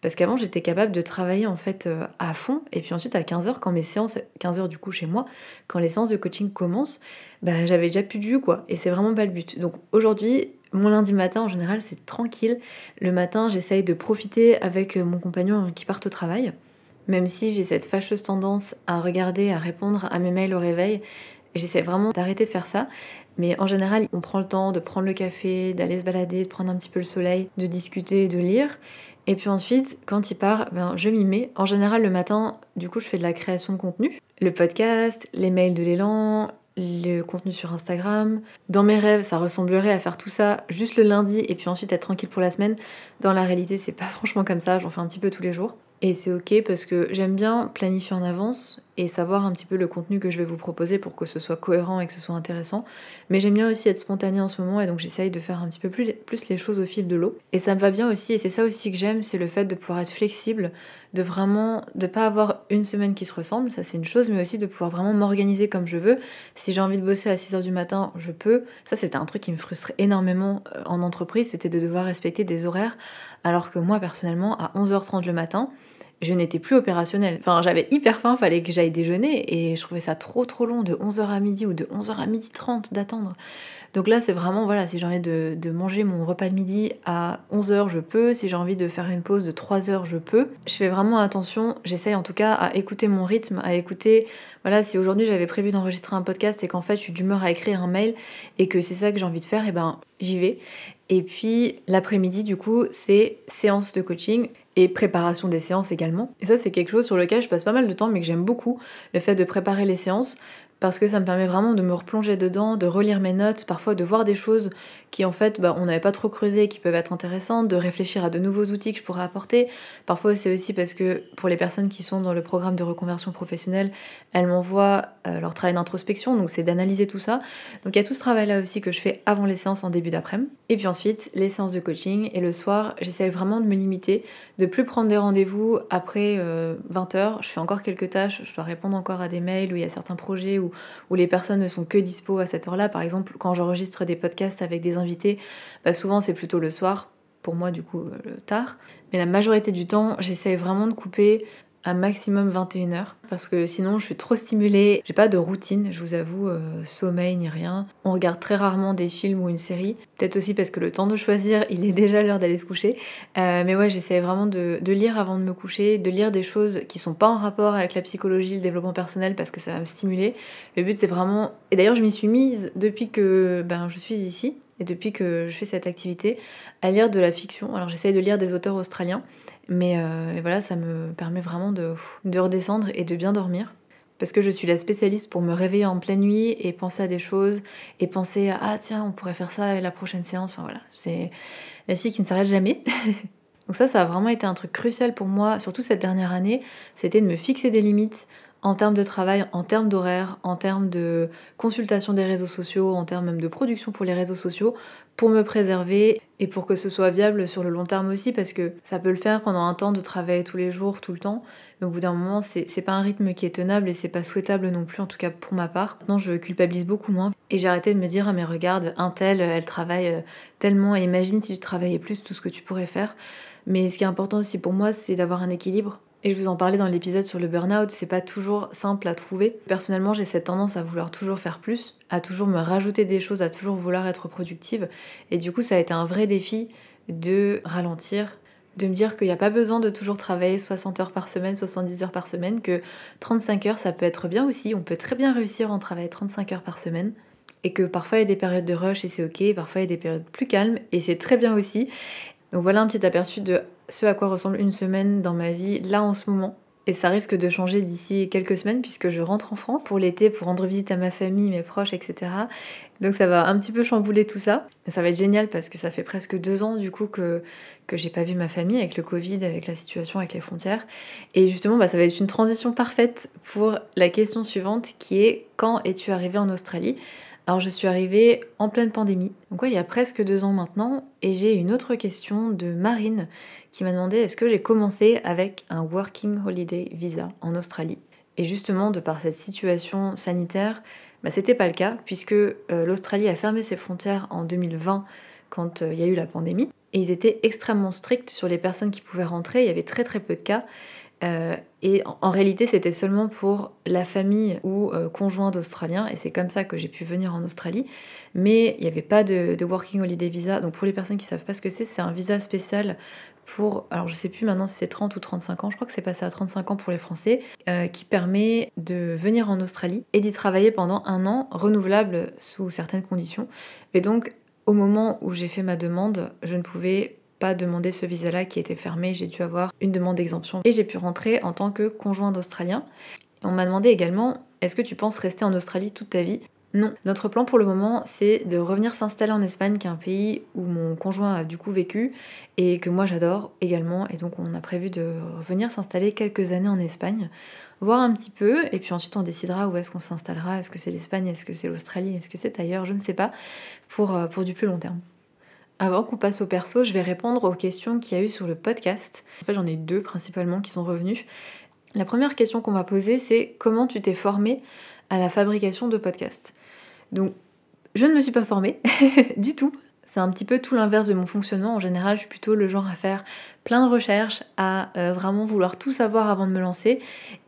Parce qu'avant, j'étais capable de travailler en fait euh, à fond. Et puis ensuite, à 15h, quand mes séances, 15h du coup chez moi, quand les séances de coaching commencent, bah, j'avais déjà plus de jus quoi. Et c'est vraiment pas le but. Donc aujourd'hui, mon lundi matin, en général, c'est tranquille. Le matin, j'essaye de profiter avec mon compagnon qui part au travail. Même si j'ai cette fâcheuse tendance à regarder, à répondre à mes mails au réveil, j'essaie vraiment d'arrêter de faire ça. Mais en général, on prend le temps de prendre le café, d'aller se balader, de prendre un petit peu le soleil, de discuter, de lire. Et puis ensuite, quand il part, ben, je m'y mets. En général, le matin, du coup, je fais de la création de contenu. Le podcast, les mails de l'élan, le contenu sur Instagram. Dans mes rêves, ça ressemblerait à faire tout ça juste le lundi et puis ensuite être tranquille pour la semaine. Dans la réalité, c'est pas franchement comme ça, j'en fais un petit peu tous les jours. Et c'est ok parce que j'aime bien planifier en avance et savoir un petit peu le contenu que je vais vous proposer pour que ce soit cohérent et que ce soit intéressant. Mais j'aime bien aussi être spontanée en ce moment et donc j'essaye de faire un petit peu plus, les choses au fil de l'eau. Et ça me va bien aussi et c'est ça aussi que j'aime, c'est le fait de pouvoir être flexible, de vraiment, de pas avoir une semaine qui se ressemble, ça c'est une chose, mais aussi de pouvoir vraiment m'organiser comme je veux. Si j'ai envie de bosser à 6h du matin, je peux. Ça c'était un truc qui me frustrait énormément euh, en entreprise, c'était de devoir respecter des horaires, alors que moi personnellement, à 11h30 le matin, je n'étais plus opérationnelle. Enfin, j'avais hyper faim, fallait que j'aille déjeuner et je trouvais ça trop trop long de 11h à midi ou de 11h à midi 30 d'attendre. Donc là, c'est vraiment, voilà, si j'ai envie de, manger mon repas de midi à 11h, je peux. Si j'ai envie de faire une pause de 3 heures, je peux. Je fais vraiment attention, j'essaye en tout cas à écouter mon rythme, à écouter, voilà, si aujourd'hui j'avais prévu d'enregistrer un podcast et qu'en fait je suis d'humeur à écrire un mail et que c'est ça que j'ai envie de faire, et eh ben j'y vais. Et puis l'après-midi, du coup, c'est séance de coaching et préparation des séances également. Et ça, c'est quelque chose sur lequel je passe pas mal de temps, mais que j'aime beaucoup, le fait de préparer les séances, parce que ça me permet vraiment de me replonger dedans, de relire mes notes, parfois de voir des choses qui en fait bah, on n'avait pas trop creusé, qui peuvent être intéressantes, de réfléchir à de nouveaux outils que je pourrais apporter. Parfois c'est aussi parce que pour les personnes qui sont dans le programme de reconversion professionnelle, elles m'envoient euh, leur travail d'introspection, donc c'est d'analyser tout ça. Donc il y a tout ce travail-là aussi que je fais avant les séances en début d'après-midi. Et puis ensuite les séances de coaching, et le soir j'essaie vraiment de me limiter, de plus prendre des rendez-vous après 20h. Euh, je fais encore quelques tâches, je dois répondre encore à des mails où il y a certains projets où où les personnes ne sont que dispo à cette heure-là. Par exemple, quand j'enregistre des podcasts avec des invités, bah, souvent c'est plutôt le soir, pour moi du coup euh, tard. Mais la majorité du temps, j'essaie vraiment de couper un maximum 21 heures parce que sinon je suis trop stimulée. J'ai pas de routine, je vous avoue, euh, sommeil ni rien. On regarde très rarement des films ou une série. Peut-être aussi parce que le temps de choisir, il est déjà l'heure d'aller se coucher. Euh, mais ouais, j'essaie vraiment de, lire avant de me coucher, de lire des choses qui sont pas en rapport avec la psychologie, le développement personnel parce que ça va me stimuler. Le but c'est vraiment. Et d'ailleurs, je m'y suis mise depuis que ben, je suis ici et depuis que je fais cette activité à lire de la fiction. Alors j'essaie de lire des auteurs australiens mais euh, voilà, ça me permet vraiment de, redescendre et de bien dormir. Parce que je suis la spécialiste pour me réveiller en pleine nuit et penser à des choses et penser à ah tiens, on pourrait faire ça la prochaine séance. Enfin voilà, c'est la fille qui ne s'arrête jamais. Donc ça, ça a vraiment été un truc crucial pour moi, surtout cette dernière année, c'était de me fixer des limites en termes de travail, en termes d'horaire, en termes de consultation des réseaux sociaux, en termes même de production pour les réseaux sociaux, pour me préserver et pour que ce soit viable sur le long terme aussi, parce que ça peut le faire pendant un temps de travailler tous les jours, tout le temps, mais au bout d'un moment, c'est pas un rythme qui est tenable et c'est pas souhaitable non plus, en tout cas pour ma part. Maintenant, je culpabilise beaucoup moins et j'ai arrêté de me dire, ah mais regarde, un tel, elle travaille euh, tellement, et imagine si tu travaillais plus tout ce que tu pourrais faire. Mais ce qui est important aussi pour moi, c'est d'avoir un équilibre et je vous en parlais dans l'épisode sur le burn-out, c'est pas toujours simple à trouver. Personnellement, j'ai cette tendance à vouloir toujours faire plus, à toujours me rajouter des choses, à toujours vouloir être productive. Et du coup, ça a été un vrai défi de ralentir, de me dire qu'il n'y a pas besoin de toujours travailler 60 heures par semaine, 70 heures par semaine, que 35 heures, ça peut être bien aussi. On peut très bien réussir en travailler 35 heures par semaine. Et que parfois il y a des périodes de rush et c'est ok, parfois il y a des périodes plus calmes et c'est très bien aussi. Donc voilà un petit aperçu de ce à quoi ressemble une semaine dans ma vie là en ce moment. Et ça risque de changer d'ici quelques semaines puisque je rentre en France pour l'été pour rendre visite à ma famille, mes proches, etc. Donc ça va un petit peu chambouler tout ça. Mais ça va être génial parce que ça fait presque deux ans du coup que, que j'ai pas vu ma famille avec le Covid, avec la situation, avec les frontières. Et justement, bah, ça va être une transition parfaite pour la question suivante qui est quand es-tu arrivé en Australie? Alors je suis arrivée en pleine pandémie, donc il y a presque deux ans maintenant, et j'ai une autre question de Marine qui m'a demandé est-ce que j'ai commencé avec un Working Holiday Visa en Australie? Et justement, de par cette situation sanitaire, bah, c'était pas le cas, puisque euh, l'Australie a fermé ses frontières en 2020 quand euh, il y a eu la pandémie. et ils étaient extrêmement stricts sur les personnes qui pouvaient rentrer. Il y avait très très peu de cas. Euh, et en, réalité, c'était seulement pour la famille ou euh, conjoint d'Australiens, et c'est comme ça que j'ai pu venir en Australie. Mais il n'y avait pas de, Working Holiday Visa. Donc pour les personnes qui ne savent pas ce que c'est, c'est un visa spécial pour, alors je sais plus maintenant si c'est 30 ou 35 ans, je crois que c'est passé à 35 ans pour les Français, euh, qui permet de venir en Australie et d'y travailler pendant un an, renouvelable sous certaines conditions. Et donc, au moment où j'ai fait ma demande, je ne pouvais pas demander ce visa-là qui était fermé, j'ai dû avoir une demande d'exemption et j'ai pu rentrer en tant que conjoint d'Australien. On m'a demandé également est-ce que tu penses rester en Australie toute ta vie? Non, notre plan pour le moment, c'est de revenir s'installer en Espagne, qui est un pays où mon conjoint a du coup vécu et que moi j'adore également. Et donc on a prévu de revenir s'installer quelques années en Espagne, voir un petit peu, et puis ensuite on décidera où est-ce qu'on s'installera. Est-ce que c'est l'Espagne, est-ce que c'est l'Australie, est-ce que c'est ailleurs, je ne sais pas, pour, euh, pour du plus long terme. Avant qu'on passe au perso, je vais répondre aux questions qu'il y a eu sur le podcast. En fait, j'en ai deux principalement qui sont revenues. La première question qu'on m'a posée, c'est comment tu t'es formé à la fabrication de podcasts? Donc, je ne me suis pas formée du tout. C'est un petit peu tout l'inverse de mon fonctionnement. En général, je suis plutôt le genre à faire plein de recherches, à euh, vraiment vouloir tout savoir avant de me lancer.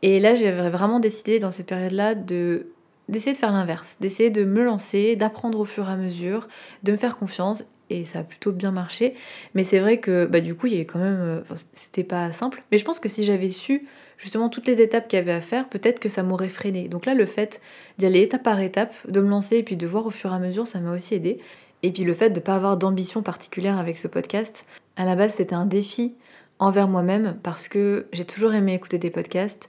Et là, j'avais vraiment décidé dans cette période-là de d'essayer de faire l'inverse, d'essayer de me lancer, d'apprendre au fur et à mesure, de me faire confiance et ça a plutôt bien marché. Mais c'est vrai que bah, du coup, il y avait quand même. Euh, c'était pas simple. Mais je pense que si j'avais su justement toutes les étapes qu'il y avait à faire, peut-être que ça m'aurait freiné. Donc là, le fait d'y aller étape par étape, de me lancer et puis de voir au fur et à mesure, ça m'a aussi aidé. Et puis le fait de ne pas avoir d'ambition particulière avec ce podcast, à la base, c'était un défi envers moi-même parce que j'ai toujours aimé écouter des podcasts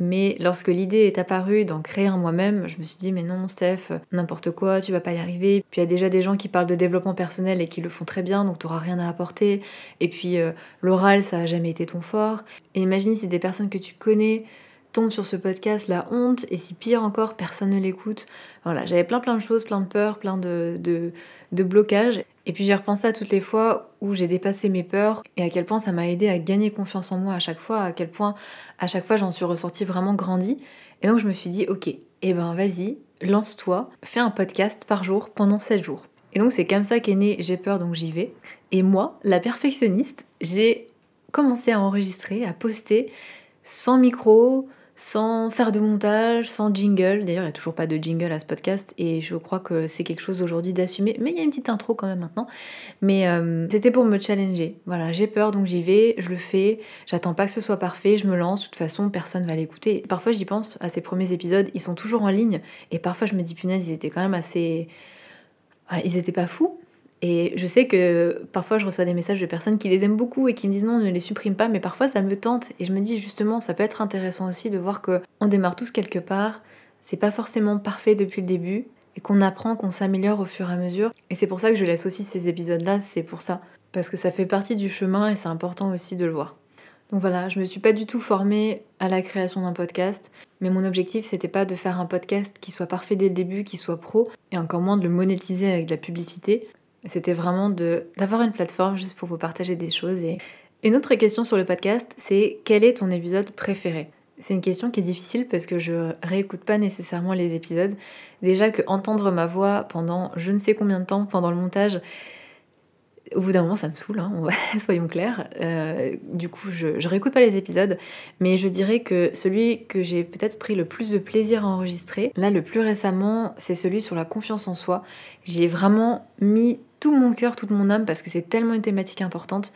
mais lorsque l'idée est apparue d'en créer un moi-même, je me suis dit mais non Steph, n'importe quoi, tu vas pas y arriver. Puis il y a déjà des gens qui parlent de développement personnel et qui le font très bien, donc tu n'auras rien à apporter. Et puis euh, l'oral, ça a jamais été ton fort. Et imagine si des personnes que tu connais tombent sur ce podcast, la honte, et si pire encore, personne ne l'écoute. Voilà, j'avais plein plein de choses, plein de peurs, plein de, de, blocages. Et puis j'ai repensé à toutes les fois où j'ai dépassé mes peurs et à quel point ça m'a aidé à gagner confiance en moi à chaque fois, à quel point à chaque fois j'en suis ressortie vraiment grandi. Et donc je me suis dit, ok, eh ben vas-y, lance-toi, fais un podcast par jour pendant 7 jours. Et donc c'est comme ça qu'est né J'ai peur donc j'y vais. Et moi, la perfectionniste, j'ai commencé à enregistrer, à poster sans micro, sans faire de montage, sans jingle. D'ailleurs, il n'y a toujours pas de jingle à ce podcast et je crois que c'est quelque chose aujourd'hui d'assumer. Mais il y a une petite intro quand même maintenant. Mais euh, c'était pour me challenger. Voilà, j'ai peur donc j'y vais, je le fais. J'attends pas que ce soit parfait, je me lance. De toute façon, personne va l'écouter. Parfois, j'y pense à ces premiers épisodes, ils sont toujours en ligne et parfois je me dis punaise, ils étaient quand même assez. Ils étaient pas fous, et je sais que parfois je reçois des messages de personnes qui les aiment beaucoup et qui me disent non, ne les supprime pas, mais parfois ça me tente et je me dis justement, ça peut être intéressant aussi de voir que on démarre tous quelque part, c'est pas forcément parfait depuis le début et qu'on apprend, qu'on s'améliore au fur et à mesure. Et c'est pour ça que je laisse aussi ces épisodes-là, c'est pour ça, parce que ça fait partie du chemin et c'est important aussi de le voir. Donc voilà, je me suis pas du tout formée à la création d'un podcast, mais mon objectif c'était pas de faire un podcast qui soit parfait dès le début, qui soit pro, et encore moins de le monétiser avec de la publicité. C'était vraiment d'avoir une plateforme juste pour vous partager des choses. Et une autre question sur le podcast, c'est quel est ton épisode préféré? C'est une question qui est difficile parce que je réécoute pas nécessairement les épisodes. Déjà que entendre ma voix pendant je ne sais combien de temps pendant le montage, au bout d'un moment, ça me saoule, hein, soyons clairs. Euh, du coup, je, je réécoute pas les épisodes, mais je dirais que celui que j'ai peut-être pris le plus de plaisir à enregistrer, là, le plus récemment, c'est celui sur la confiance en soi. J'ai vraiment mis tout mon cœur, toute mon âme, parce que c'est tellement une thématique importante.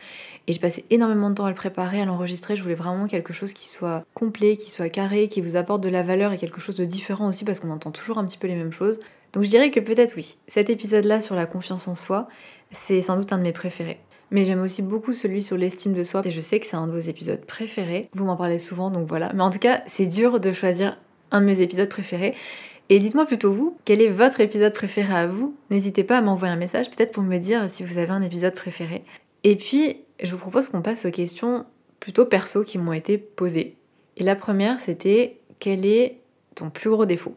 Et j'ai passé énormément de temps à le préparer, à l'enregistrer. Je voulais vraiment quelque chose qui soit complet, qui soit carré, qui vous apporte de la valeur et quelque chose de différent aussi, parce qu'on entend toujours un petit peu les mêmes choses. Donc je dirais que peut-être oui. Cet épisode-là sur la confiance en soi, c'est sans doute un de mes préférés. Mais j'aime aussi beaucoup celui sur l'estime de soi, et je sais que c'est un de vos épisodes préférés. Vous m'en parlez souvent, donc voilà. Mais en tout cas, c'est dur de choisir un de mes épisodes préférés. Et dites-moi plutôt vous, quel est votre épisode préféré à vous? N'hésitez pas à m'envoyer un message, peut-être pour me dire si vous avez un épisode préféré. Et puis, je vous propose qu'on passe aux questions plutôt perso qui m'ont été posées. Et la première, c'était quel est ton plus gros défaut?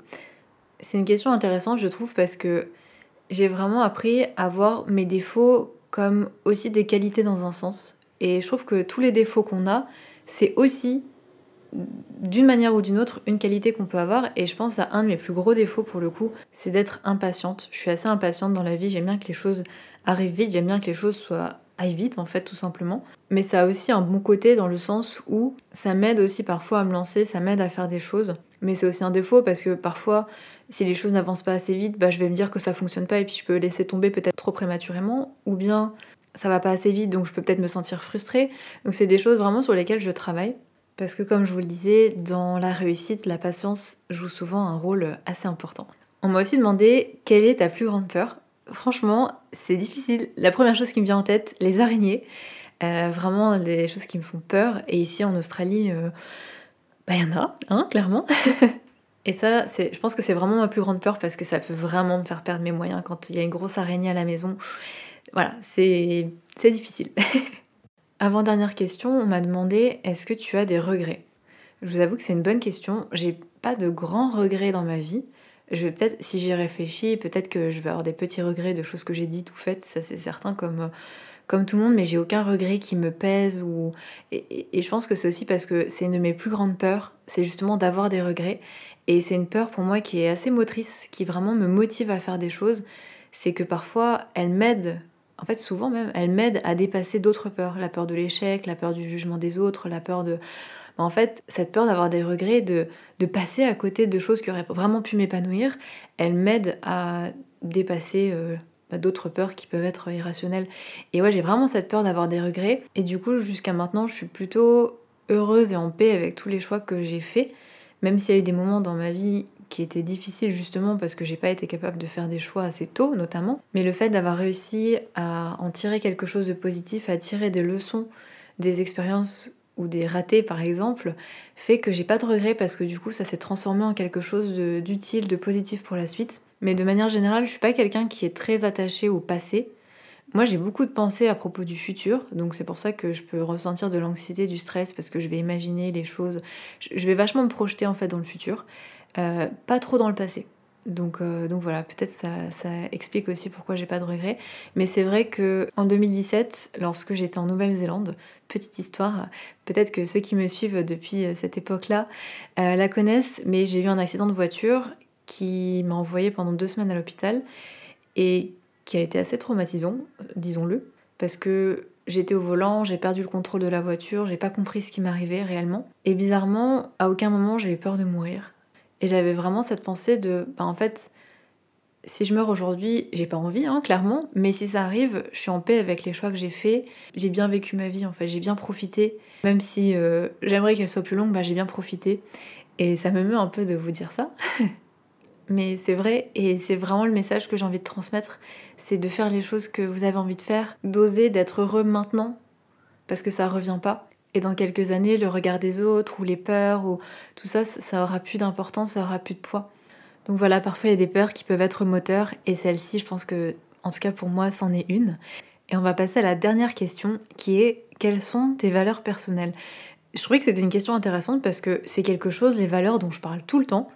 C'est une question intéressante, je trouve, parce que j'ai vraiment appris à voir mes défauts comme aussi des qualités dans un sens. Et je trouve que tous les défauts qu'on a, c'est aussi d'une manière ou d'une autre une qualité qu'on peut avoir et je pense à un de mes plus gros défauts pour le coup c'est d'être impatiente je suis assez impatiente dans la vie j'aime bien que les choses arrivent vite j'aime bien que les choses soient aille vite en fait tout simplement. Mais ça a aussi un bon côté dans le sens où ça m'aide aussi parfois à me lancer, ça m'aide à faire des choses. Mais c'est aussi un défaut parce que parfois si les choses n'avancent pas assez vite, bah, je vais me dire que ça fonctionne pas et puis je peux laisser tomber peut-être trop prématurément. Ou bien ça va pas assez vite donc je peux peut-être me sentir frustrée. Donc c'est des choses vraiment sur lesquelles je travaille. Parce que comme je vous le disais, dans la réussite, la patience joue souvent un rôle assez important. On m'a aussi demandé quelle est ta plus grande peur. Franchement, c'est difficile. La première chose qui me vient en tête, les araignées. Euh, vraiment des choses qui me font peur. Et ici en Australie, euh, bah il y en a, hein, clairement. Et ça, je pense que c'est vraiment ma plus grande peur parce que ça peut vraiment me faire perdre mes moyens quand il y a une grosse araignée à la maison. Voilà, c'est difficile. Avant-dernière question, on m'a demandé est-ce que tu as des regrets? Je vous avoue que c'est une bonne question. J'ai pas de grands regrets dans ma vie. Je vais peut-être, si j'y réfléchis, peut-être que je vais avoir des petits regrets de choses que j'ai dites ou faites, ça c'est certain, comme, comme tout le monde, mais j'ai aucun regret qui me pèse. Ou... Et, et je pense que c'est aussi parce que c'est une de mes plus grandes peurs, c'est justement d'avoir des regrets. Et c'est une peur pour moi qui est assez motrice, qui vraiment me motive à faire des choses. C'est que parfois, elle m'aide en fait souvent même, elle m'aide à dépasser d'autres peurs, la peur de l'échec, la peur du jugement des autres, la peur de... Bah, en fait, cette peur d'avoir des regrets, de, passer à côté de choses qui auraient vraiment pu m'épanouir, elle m'aide à dépasser euh, bah, d'autres peurs qui peuvent être irrationnelles. Et ouais, j'ai vraiment cette peur d'avoir des regrets. Et du coup, jusqu'à maintenant, je suis plutôt heureuse et en paix avec tous les choix que j'ai faits, même s'il y a eu des moments dans ma vie qui était difficile justement parce que j'ai pas été capable de faire des choix assez tôt notamment. Mais le fait d'avoir réussi à en tirer quelque chose de positif, à tirer des leçons des expériences ou des ratés par exemple, fait que j'ai pas de regrets parce que du coup ça s'est transformé en quelque chose d'utile, de, positif pour la suite. Mais de manière générale, je suis pas quelqu'un qui est très attaché au passé. Moi, j'ai beaucoup de pensées à propos du futur, donc c'est pour ça que je peux ressentir de l'anxiété, du stress, parce que je vais imaginer les choses. Je vais vachement me projeter en fait dans le futur. Euh, pas trop dans le passé. Donc, euh, donc voilà, peut-être ça, ça, explique aussi pourquoi j'ai pas de regrets. Mais c'est vrai que en 2017, lorsque j'étais en Nouvelle-Zélande, petite histoire, peut-être que ceux qui me suivent depuis euh, cette époque-là la connaissent, mais j'ai eu un accident de voiture qui m'a envoyé pendant deux semaines à l'hôpital et qui a été assez traumatisant, disons-le, parce que j'étais au volant, j'ai perdu le contrôle de la voiture, j'ai pas compris ce qui m'arrivait réellement. Et bizarrement, à aucun moment j'ai eu peur de mourir. Et j'avais vraiment cette pensée de, bah en fait, si je meurs aujourd'hui, j'ai pas envie, hein, clairement, mais si ça arrive, je suis en paix avec les choix que j'ai faits. J'ai bien vécu ma vie, en fait, j'ai bien profité. Même si euh, j'aimerais qu'elle soit plus longue, bah, j'ai bien profité. Et ça me met un peu de vous dire ça. mais c'est vrai, et c'est vraiment le message que j'ai envie de transmettre, c'est de faire les choses que vous avez envie de faire, d'oser, d'être heureux maintenant, parce que ça revient pas. Et dans quelques années, le regard des autres ou les peurs ou tout ça, ça aura plus d'importance, ça aura plus de poids. Donc voilà, parfois il y a des peurs qui peuvent être moteurs et celle-ci, je pense que, en tout cas pour moi, c'en est une. Et on va passer à la dernière question qui est quelles sont tes valeurs personnelles? Je trouvais que c'était une question intéressante parce que c'est quelque chose, les valeurs dont je parle tout le temps,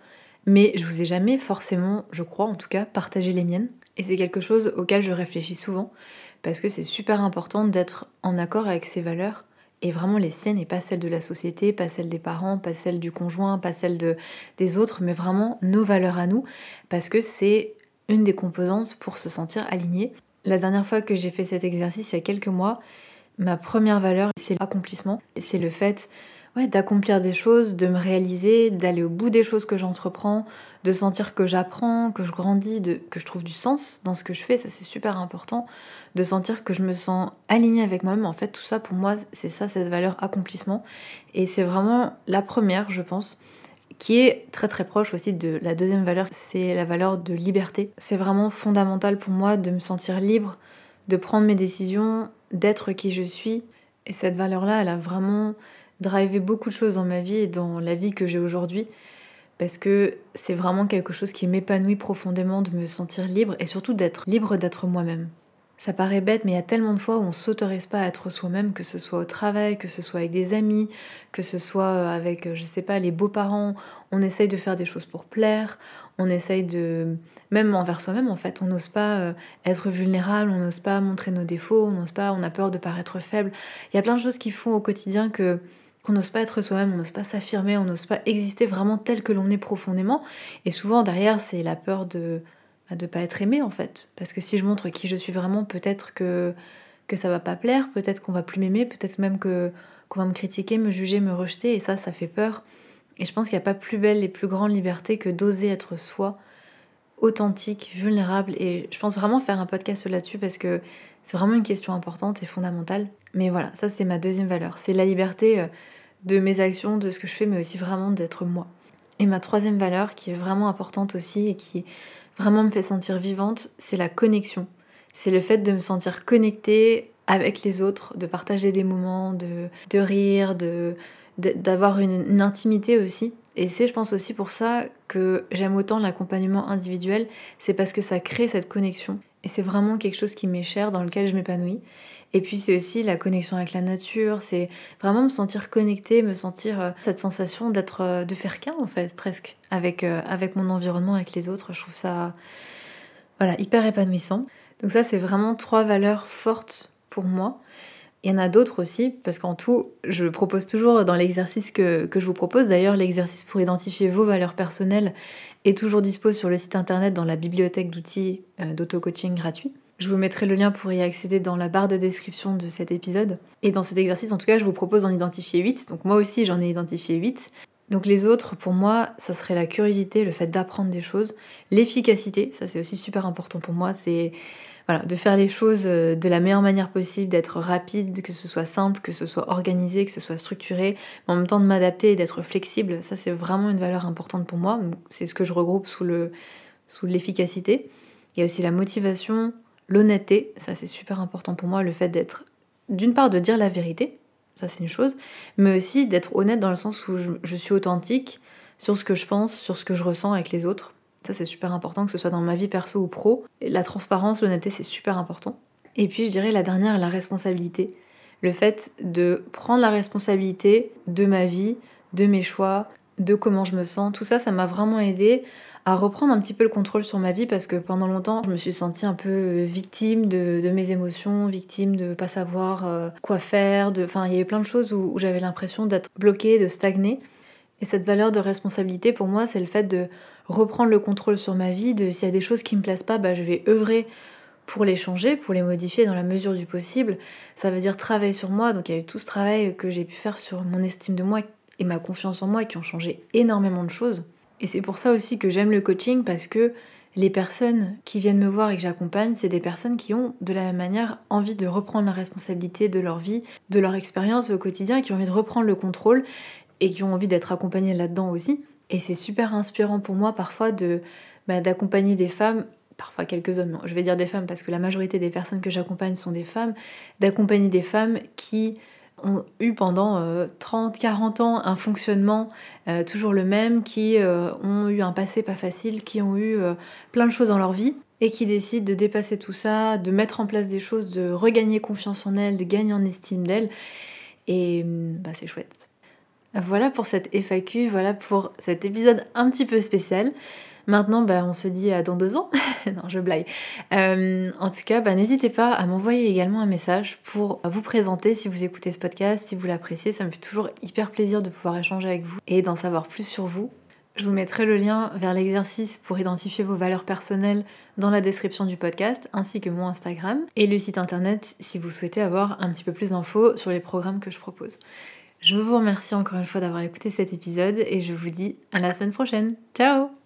mais je vous ai jamais forcément, je crois en tout cas, partagé les miennes. Et c'est quelque chose auquel je réfléchis souvent parce que c'est super important d'être en accord avec ses valeurs et vraiment les siennes et pas celles de la société, pas celles des parents, pas celles du conjoint, pas celles de, des autres, mais vraiment nos valeurs à nous, parce que c'est une des composantes pour se sentir aligné. La dernière fois que j'ai fait cet exercice, il y a quelques mois, ma première valeur, c'est l'accomplissement. C'est le fait ouais, d'accomplir des choses, de me réaliser, d'aller au bout des choses que j'entreprends, de sentir que j'apprends, que je grandis, de, que je trouve du sens dans ce que je fais, ça c'est super important, de sentir que je me sens alignée avec moi-même. En fait, tout ça pour moi, c'est ça, cette valeur accomplissement. Et c'est vraiment la première, je pense, qui est très très proche aussi de la deuxième valeur, c'est la valeur de liberté. C'est vraiment fondamental pour moi de me sentir libre, de prendre mes décisions, d'être qui je suis. Et cette valeur-là, elle a vraiment driver beaucoup de choses dans ma vie et dans la vie que j'ai aujourd'hui parce que c'est vraiment quelque chose qui m'épanouit profondément de me sentir libre et surtout d'être libre d'être moi-même. Ça paraît bête, mais il y a tellement de fois où on s'autorise pas à être soi-même, que ce soit au travail, que ce soit avec des amis, que ce soit avec, je sais pas, les beaux-parents. On essaye de faire des choses pour plaire, on essaye de. Même envers soi-même, en fait, on n'ose pas euh, être vulnérable, on n'ose pas montrer nos défauts, on n'ose pas, on a peur de paraître faible. Il y a plein de choses qui font au quotidien que qu'on n'ose pas être soi-même, on n'ose pas s'affirmer, on n'ose pas exister vraiment tel que l'on est profondément. Et souvent derrière, c'est la peur de ne bah, pas être aimé en fait. Parce que si je montre qui je suis vraiment, peut-être que, que ça va pas plaire, peut-être qu'on va plus m'aimer, peut-être même que qu'on va me critiquer, me juger, me rejeter, et ça, ça fait peur. Et je pense qu'il n'y a pas plus belle et plus grande liberté que d'oser être soi, authentique, vulnérable. Et je pense vraiment faire un podcast là-dessus parce que c'est vraiment une question importante et fondamentale. Mais voilà, ça c'est ma deuxième valeur. C'est la liberté euh, de mes actions, de ce que je fais, mais aussi vraiment d'être moi. Et ma troisième valeur, qui est vraiment importante aussi et qui vraiment me fait sentir vivante, c'est la connexion. C'est le fait de me sentir connectée avec les autres, de partager des moments, de, de rire, de, d'avoir une, intimité aussi. Et c'est, je pense aussi pour ça que j'aime autant l'accompagnement individuel, c'est parce que ça crée cette connexion. Et c'est vraiment quelque chose qui m'est cher, dans lequel je m'épanouis. Et puis c'est aussi la connexion avec la nature, c'est vraiment me sentir connectée, me sentir euh, cette sensation d'être, euh, de faire qu'un en fait, presque, avec, euh, avec mon environnement, avec les autres. Je trouve ça voilà, hyper épanouissant. Donc ça, c'est vraiment trois valeurs fortes pour moi. Il y en a d'autres aussi, parce qu'en tout, je propose toujours dans l'exercice que, je vous propose, d'ailleurs l'exercice pour identifier vos valeurs personnelles est toujours dispo sur le site internet dans la bibliothèque d'outils euh, d'auto-coaching gratuit. Je vous mettrai le lien pour y accéder dans la barre de description de cet épisode. Et dans cet exercice, en tout cas, je vous propose d'en identifier 8. Donc moi aussi, j'en ai identifié 8. Donc les autres, pour moi, ça serait la curiosité, le fait d'apprendre des choses, l'efficacité, ça c'est aussi super important pour moi, c'est voilà, de faire les choses euh, de la meilleure manière possible, d'être rapide, que ce soit simple, que ce soit organisé, que ce soit structuré, mais en même temps de m'adapter et d'être flexible. Ça, c'est vraiment une valeur importante pour moi. C'est ce que je regroupe sous, le, sous l'efficacité. Il y a aussi la motivation, l'honnêteté. Ça, c'est super important pour moi, le fait d'être, d'une part, de dire la vérité. Ça, c'est une chose, mais aussi d'être honnête dans le sens où je suis authentique sur ce que je pense, sur ce que je ressens avec les autres. Ça, c'est super important, que ce soit dans ma vie perso ou pro. La transparence, l'honnêteté, c'est super important. Et puis, je dirais la dernière, la responsabilité. Le fait de prendre la responsabilité de ma vie, de mes choix, de comment je me sens. Tout ça, ça m'a vraiment aidé à reprendre un petit peu le contrôle sur ma vie parce que pendant longtemps, je me suis sentie un peu victime de, mes émotions, victime de pas savoir euh, quoi faire. Enfin, il y avait plein de choses où j'avais l'impression d'être bloquée, de stagner. Et cette valeur de responsabilité, pour moi, c'est le fait de reprendre le contrôle sur ma vie, de s'il y a des choses qui me plaisent pas, bah, je vais œuvrer pour les changer, pour les modifier dans la mesure du possible. Ça veut dire travailler sur moi, donc il y a eu tout ce travail que j'ai pu faire sur mon estime de moi et ma confiance en moi qui ont changé énormément de choses. Et c'est pour ça aussi que j'aime le coaching parce que les personnes qui viennent me voir et que j'accompagne, c'est des personnes qui ont de la même manière envie de reprendre la responsabilité de leur vie, de leur expérience au quotidien, qui ont envie de reprendre le contrôle et qui ont envie d'être accompagnés là-dedans aussi. Et c'est super inspirant pour moi parfois de bah, d'accompagner des femmes, parfois quelques hommes, je vais dire des femmes parce que la majorité des personnes que j'accompagne sont des femmes, d'accompagner des femmes qui ont eu pendant 30, euh, 40 ans un fonctionnement euh, toujours le même, qui euh, ont eu un passé pas facile, qui ont eu plein de choses dans leur vie et qui décident de dépasser tout ça, de mettre en place des choses, de regagner confiance en elles, de gagner en estime d'elles. Et bah, c'est chouette. Voilà pour cette FAQ, voilà pour cet épisode un petit peu spécial. Maintenant, bah, on se dit à dans deux ans. non, je blague. Euh, en tout cas, bah, n'hésitez pas à m'envoyer également un message pour vous présenter si vous écoutez ce podcast, si vous l'appréciez. Ça me fait toujours hyper plaisir de pouvoir échanger avec vous et d'en savoir plus sur vous. Je vous mettrai le lien vers l'exercice pour identifier vos valeurs personnelles dans la description du podcast, ainsi que mon Instagram et le site internet si vous souhaitez avoir un petit peu plus d'infos sur les programmes que je propose. Je vous remercie encore une fois d'avoir écouté cet épisode et je vous dis à la semaine prochaine. Ciao